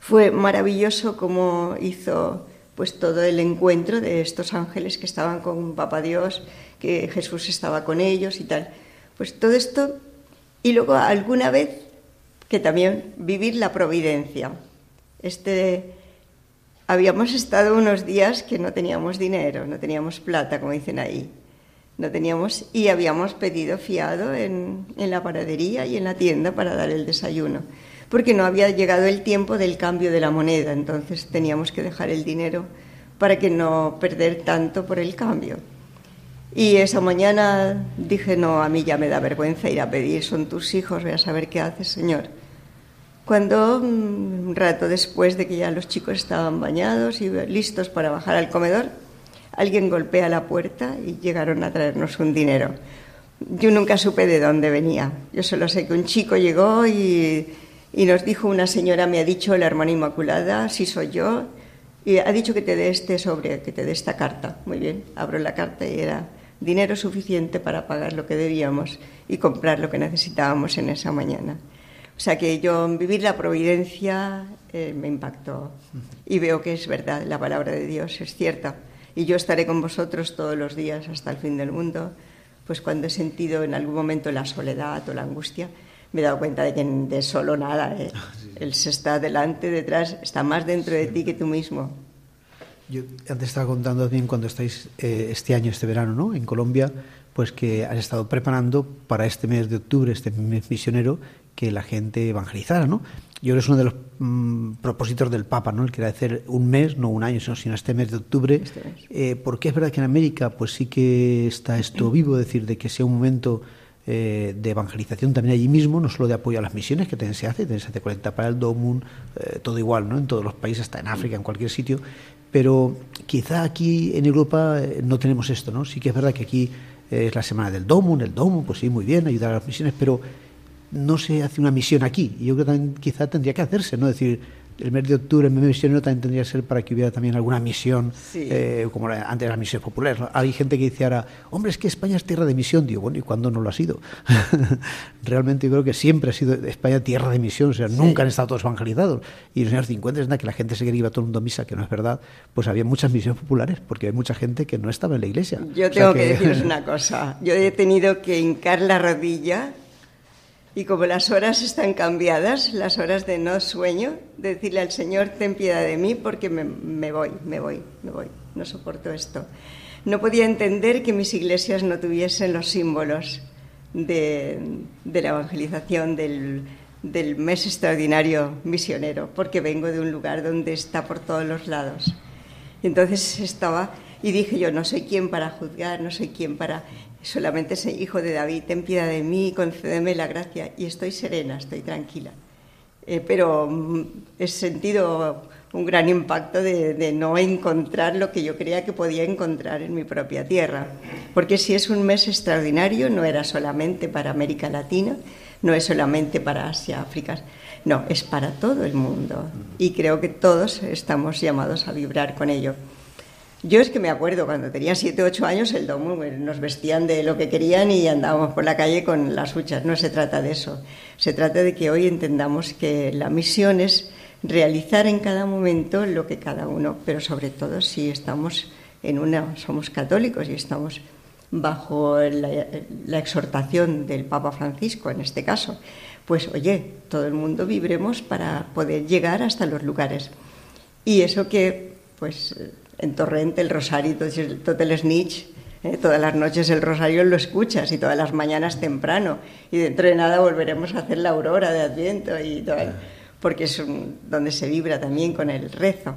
fue maravilloso como hizo pues todo el encuentro de estos ángeles que estaban con Papa Dios, que Jesús estaba con ellos y tal. Pues todo esto, y luego alguna vez que también vivir la providencia. Este, habíamos estado unos días que no teníamos dinero, no teníamos plata, como dicen ahí. No teníamos, y habíamos pedido fiado en, en la panadería y en la tienda para dar el desayuno porque no había llegado el tiempo del cambio de la moneda, entonces teníamos que dejar el dinero para que no perder tanto por el cambio. Y esa mañana dije, no, a mí ya me da vergüenza ir a pedir, son tus hijos, voy a saber qué haces, Señor. Cuando mm, un rato después de que ya los chicos estaban bañados y listos para bajar al comedor, alguien golpea la puerta y llegaron a traernos un dinero. Yo nunca supe de dónde venía. Yo solo sé que un chico llegó y y nos dijo una señora, me ha dicho la hermana Inmaculada, si soy yo, y ha dicho que te dé este sobre, que te dé esta carta. Muy bien, abro la carta y era dinero suficiente para pagar lo que debíamos y comprar lo que necesitábamos en esa mañana. O sea que yo vivir la providencia eh, me impactó y veo que es verdad, la palabra de Dios es cierta. Y yo estaré con vosotros todos los días hasta el fin del mundo, pues cuando he sentido en algún momento la soledad o la angustia, me he dado cuenta de que de solo nada. ¿eh? Ah, Él se está delante, detrás, está más dentro de ti que tú mismo. Yo antes estaba contando también cuando estáis eh, este año, este verano, ¿no? En Colombia, pues que has estado preparando para este mes de octubre, este mes misionero, que la gente evangelizara, ¿no? Yo creo que es uno de los mm, propósitos del Papa, ¿no? El que era hacer un mes, no un año, sino este mes de octubre. Este eh, porque es verdad que en América, pues sí que está esto vivo, es decir, de que sea un momento eh, de evangelización también allí mismo, no solo de apoyo a las misiones, que también se hace, también se hace 40 para el DOMUN, eh, todo igual, ¿no? En todos los países, hasta en África, en cualquier sitio, pero quizá aquí en Europa no tenemos esto, ¿no? Sí que es verdad que aquí es la semana del DOMUN, el DOMUN, pues sí, muy bien, ayudar a las misiones, pero no se hace una misión aquí. Yo creo que también quizá tendría que hacerse, ¿no? Es decir, el mes de octubre, el mes misionero, también tendría que ser para que hubiera también alguna misión, eh, como antes las misiones populares. Hay gente que dice ahora, hombre, es que España es tierra de misión. Digo, bueno, ¿y cuándo no lo ha sido? Realmente yo creo que siempre ha sido España tierra de misión, o sea, nunca han estado todos evangelizados. Y en los años 50 es nada que la gente se quería iba todo el mundo a misa, que no es verdad, pues había muchas misiones populares, porque hay mucha gente que no estaba en la iglesia. Yo tengo que... que deciros una cosa, yo he tenido que hincar la rodilla y como las horas están cambiadas, las horas de no sueño, decirle al Señor, ten piedad de mí porque me, voy, me voy, me voy, no soporto esto. No podía entender que mis iglesias no tuviesen los símbolos de, la evangelización del, del mes extraordinario misionero, porque vengo de un lugar donde está por todos los lados. entonces estaba y dije yo, no soy quién para juzgar, no soy quién para solamente soy hijo de David, ten piedad de mí, concédeme la gracia. Y estoy serena, estoy tranquila. Eh, pero mm, he sentido un gran impacto de, no encontrar lo que yo creía que podía encontrar en mi propia tierra. Porque si es un mes extraordinario, no era solamente para América Latina, no es solamente para Asia, África, no, es para todo el mundo. Y creo que todos estamos llamados a vibrar con ello. Yo es que me acuerdo, cuando tenía 7 o 8 años, el domo pues, nos vestían de lo que querían y andábamos por la calle con las huchas. No se trata de eso. Se trata de que hoy entendamos que la misión es realizar en cada momento lo que cada uno, pero sobre todo si estamos en una, somos católicos y estamos bajo la exhortación del Papa Francisco, en este caso, pues oye, todo el mundo vibremos para poder llegar hasta los lugares. Y eso que, pues en Torrente el rosario, todo el snitch, eh, todas las noches el rosario lo escuchas y todas las mañanas temprano. Y dentro de nada volveremos a hacer la aurora de Adviento, y todo, porque es donde se vibra también con el rezo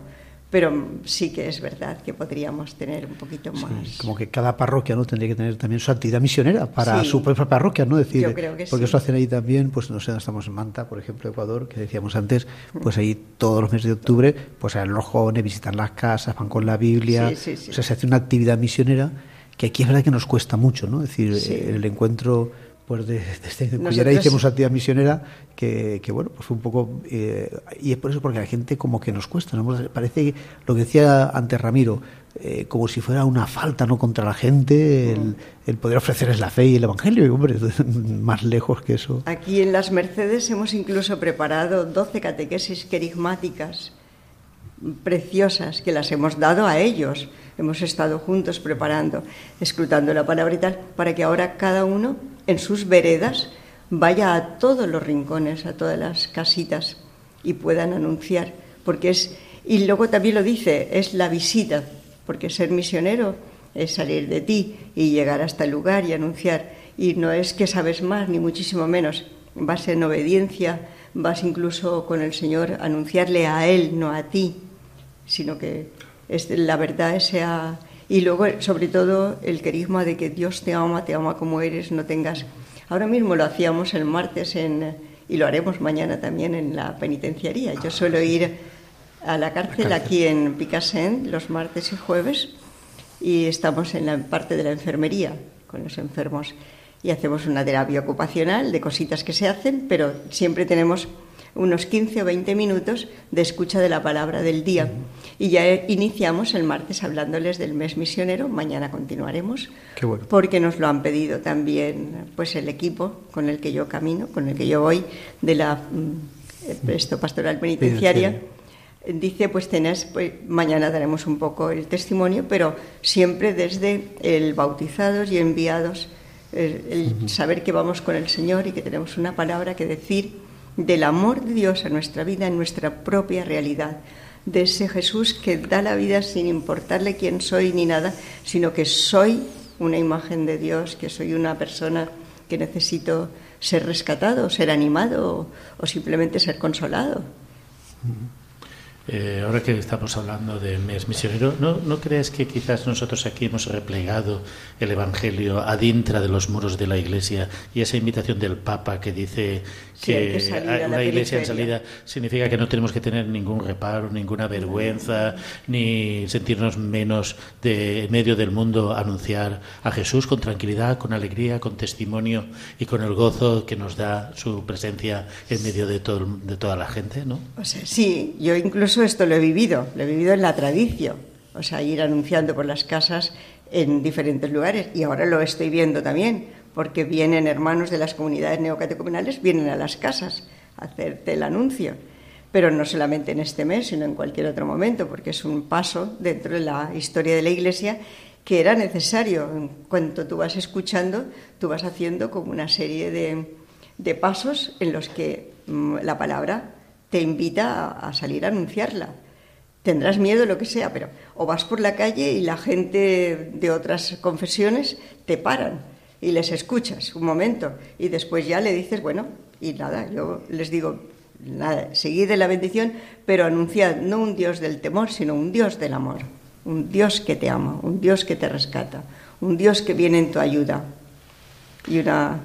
pero sí que es verdad que podríamos tener un poquito más. como que cada parroquia no tendría que tener también su actividad misionera para su propia parroquia, ¿no? Decir, Yo creo que porque eso hacen ahí también, pues no sé, estamos en Manta, por ejemplo, Ecuador, que decíamos antes, pues ahí todos los meses de octubre, pues a los jóvenes visitan las casas, van con la Biblia, o sea, se hace una actividad misionera que aquí es verdad que nos cuesta mucho, ¿no? Es decir, el encuentro pues de, desde Cullera hicimos actividad misionera que, que, bueno pues fue un poco eh, y es por eso porque a la gente como que nos cuesta ¿no? parece lo que decía antes Ramiro eh, como si fuera una falta no contra la gente el, el, poder ofrecerles la fe y el evangelio y hombre más lejos que eso. Aquí en las Mercedes hemos incluso preparado 12 catequesis querigmáticas preciosas que las hemos dado a ellos. Hemos estado juntos preparando escrutando la palabra y tal para que ahora cada uno en sus veredas vaya a todos los rincones, a todas las casitas y puedan anunciar, porque es y luego también lo dice, es la visita, porque ser misionero es salir de ti y llegar hasta el lugar y anunciar. Y no es que sabes más ni muchísimo menos, vas en obediencia, vas incluso con el Señor anunciarle a él, no a ti, sino que es la verdad sea y luego, sobre todo, el querisma de que Dios te ama, te ama como eres, no tengas... Ahora mismo lo hacíamos el martes en, y lo haremos mañana también en la penitenciaría. Yo suelo ir a la cárcel aquí en Picassent los martes y jueves y estamos en la parte de la enfermería con los enfermos y hacemos una terapia ocupacional de cositas que se hacen, pero siempre tenemos unos 15 o 20 minutos de escucha de la palabra del día. Y ya iniciamos el martes hablándoles del mes misionero, mañana continuaremos, porque nos lo han pedido también pues el equipo con el que yo camino, con el que yo voy de la mm, esto, pastoral penitenciaria. Dice, pues tenés, pues mañana daremos un poco el testimonio, pero siempre desde el bautizados y enviados, el, el saber que vamos con el Señor y que tenemos una palabra que decir del amor de Dios a nuestra vida, en nuestra propia realidad, de ese Jesús que da la vida sin importarle quién soy ni nada, sino que soy una imagen de Dios, que soy una persona que necesito ser rescatado, ser animado o, simplemente ser consolado. Eh, ahora que estamos hablando del mes misionero, ¿no, ¿no crees que quizás nosotros aquí hemos replegado el Evangelio adintra de los muros de la Iglesia y esa invitación del Papa que dice que, una iglesia en salida significa que no tenemos que tener ningún reparo, ninguna vergüenza, ni sentirnos menos de en medio del mundo anunciar a Jesús con tranquilidad, con alegría, con testimonio y con el gozo que nos da su presencia en medio de, todo, de toda la gente, ¿no? O sea, sí, yo incluso esto lo he vivido, lo he vivido en la tradición, o sea, ir anunciando por las casas en diferentes lugares y ahora lo estoy viendo también porque vienen hermanos de las comunidades neocatecumenales, vienen a las casas a hacerte el anuncio. Pero no solamente en este mes, sino en cualquier otro momento, porque es un paso dentro de la historia de la Iglesia que era necesario. En cuanto tú vas escuchando, tú vas haciendo como una serie de, de pasos en los que mm, la palabra te invita a, salir a anunciarla. Tendrás miedo, lo que sea, pero o vas por la calle y la gente de otras confesiones te paran y les escuchas un momento y después ya le dices, bueno, y nada, yo les digo, nada, seguid de la bendición, pero anunciad no un Dios del temor, sino un Dios del amor, un Dios que te ama, un Dios que te rescata, un Dios que viene en tu ayuda. Y una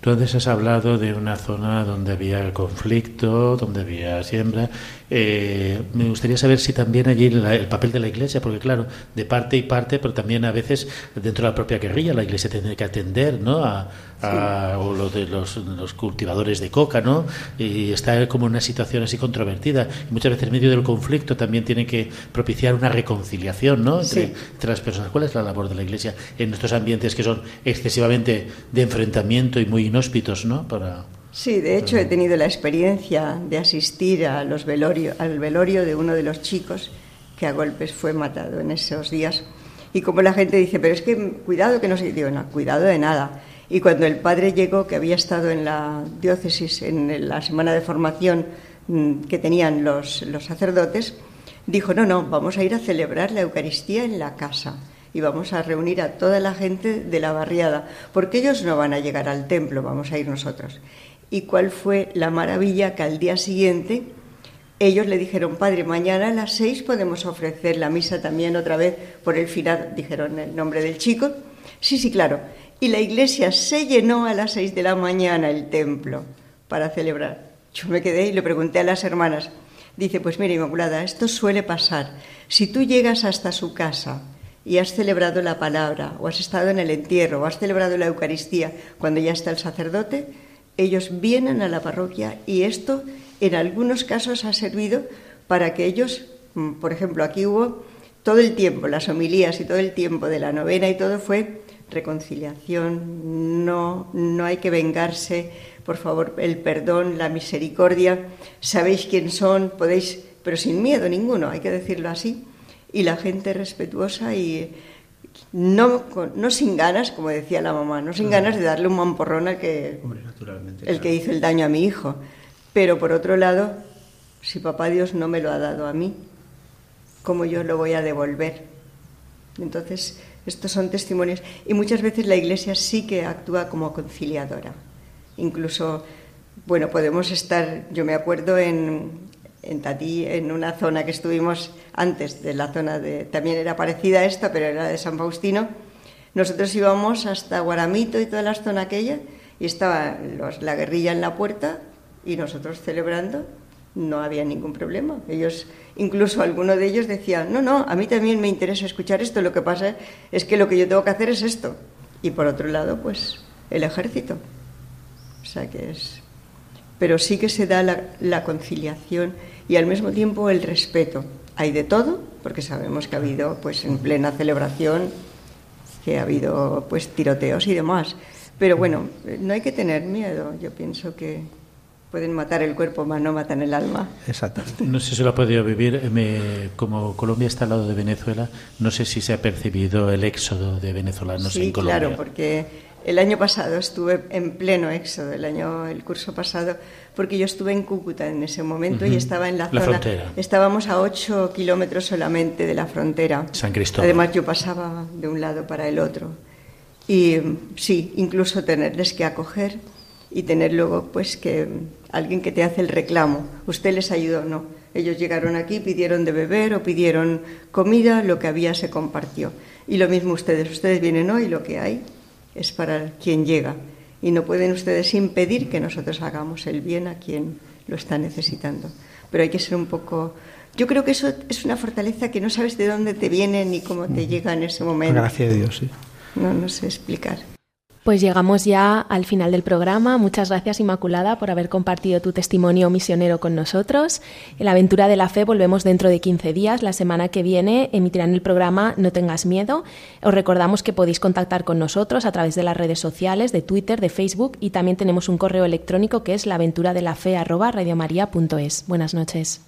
Tú antes has hablado de una zona donde había conflicto, donde había siembra. Eh, me gustaría saber si también allí el papel de la Iglesia, porque claro, de parte y parte, pero también a veces dentro de la propia guerrilla la Iglesia tiene que atender, ¿no? A, o lo de los, cultivadores de coca, ¿no? Y está como una situación así controvertida. Y muchas veces en medio del conflicto también tiene que propiciar una reconciliación, ¿no? Entre, entre las personas. ¿Cuál es la labor de la Iglesia en estos ambientes que son excesivamente de enfrentamiento y muy inhóspitos, ¿no? Para, sí, de hecho he tenido la experiencia de asistir a los velorio, al velorio de uno de los chicos que a golpes fue matado en esos días. Y como la gente dice, pero es que cuidado que no se... Digo, no, cuidado de nada. Y cuando el padre llegó, que había estado en la diócesis en la semana de formación mm, que tenían los, los sacerdotes, dijo, no, no, vamos a ir a celebrar la Eucaristía en la casa y vamos a reunir a toda la gente de la barriada, porque ellos no van a llegar al templo, vamos a ir nosotros. ¿Y cuál fue la maravilla que al día siguiente ellos le dijeron, padre, mañana a las seis podemos ofrecer la misa también otra vez por el final, dijeron el nombre del chico. Sí, sí, claro. Y la iglesia se llenó a las seis de la mañana el templo para celebrar. Yo me quedé y le pregunté a las hermanas. Dice, pues mira, Inmaculada, esto suele pasar. Si tú llegas hasta su casa y has celebrado la palabra, o has estado en el entierro, o has celebrado la Eucaristía cuando ya está el sacerdote, ellos vienen a la parroquia y esto en algunos casos ha servido para que ellos, mm, por ejemplo, aquí hubo todo el tiempo, las homilías y todo el tiempo de la novena y todo fue reconciliación, no, no hay que vengarse, por favor, el perdón, la misericordia, sabéis quién son, podéis, pero sin miedo ninguno, hay que decirlo así, y la gente respetuosa y no, no sin ganas, como decía la mamá, no sin ganas de darle un mamporrón al que, el que hizo el daño a mi hijo, pero por otro lado, si papá Dios no me lo ha dado a mí, ¿cómo yo lo voy a devolver? Entonces, estos son testimonios. Y muchas veces la Iglesia sí que actúa como conciliadora. Incluso, bueno, podemos estar, yo me acuerdo en, en Tatí, en una zona que estuvimos antes de la zona de, también era parecida a esta, pero era de San Faustino. Nosotros íbamos hasta Guaramito y toda la zona aquella, y estaba la guerrilla en la puerta y nosotros celebrando no había ningún problema. Ellos, incluso alguno de ellos decía, no, no, a mí también me interesa escuchar esto, lo que pasa es que lo que yo tengo que hacer es esto. Y por otro lado, pues el ejército. O sea que es... Pero sí que se da la, la conciliación y al mismo tiempo el respeto. Hay de todo, porque sabemos que ha habido, pues en plena celebración, que ha habido pues tiroteos y demás. Pero bueno, no hay que tener miedo. Yo pienso que, pueden matar el cuerpo, mas no matan el alma. Exactamente. No sé si lo ha podido vivir. como Colombia está al lado de Venezuela, no sé si se ha percibido el éxodo de venezolanos en Colombia. Claro, porque el año pasado estuve en pleno éxodo, el año, el curso pasado, porque yo estuve en Cúcuta en ese momento y estaba en la, la zona. Frontera. Estábamos a 8 kilómetros solamente de la frontera. San Cristóbal. Además, yo pasaba de un lado para el otro. Y sí, incluso tenerles que acoger y tener luego pues que alguien que te hace el reclamo, usted les ayudó, no. Ellos llegaron aquí, pidieron de beber o pidieron comida, lo que había se compartió. Y lo mismo ustedes, ustedes vienen hoy, lo que hay es para quien llega. Y no pueden ustedes impedir que nosotros hagamos el bien a quien lo está necesitando. Pero hay que ser un poco... Yo creo que eso es una fortaleza que no sabes de dónde te viene ni cómo te llega en ese momento. Gracias a Dios, sí. No, no sé explicar. Pues llegamos ya al final del programa. Muchas gracias Inmaculada por haber compartido tu testimonio misionero con nosotros. En la aventura de la fe volvemos dentro de 15 días. La semana que viene emitirán el programa No tengas miedo. Os recordamos que podéis contactar con nosotros a través de las redes sociales, de Twitter, de Facebook y también tenemos un correo electrónico que es laventuradelafe@radiomaria.es. Buenas noches.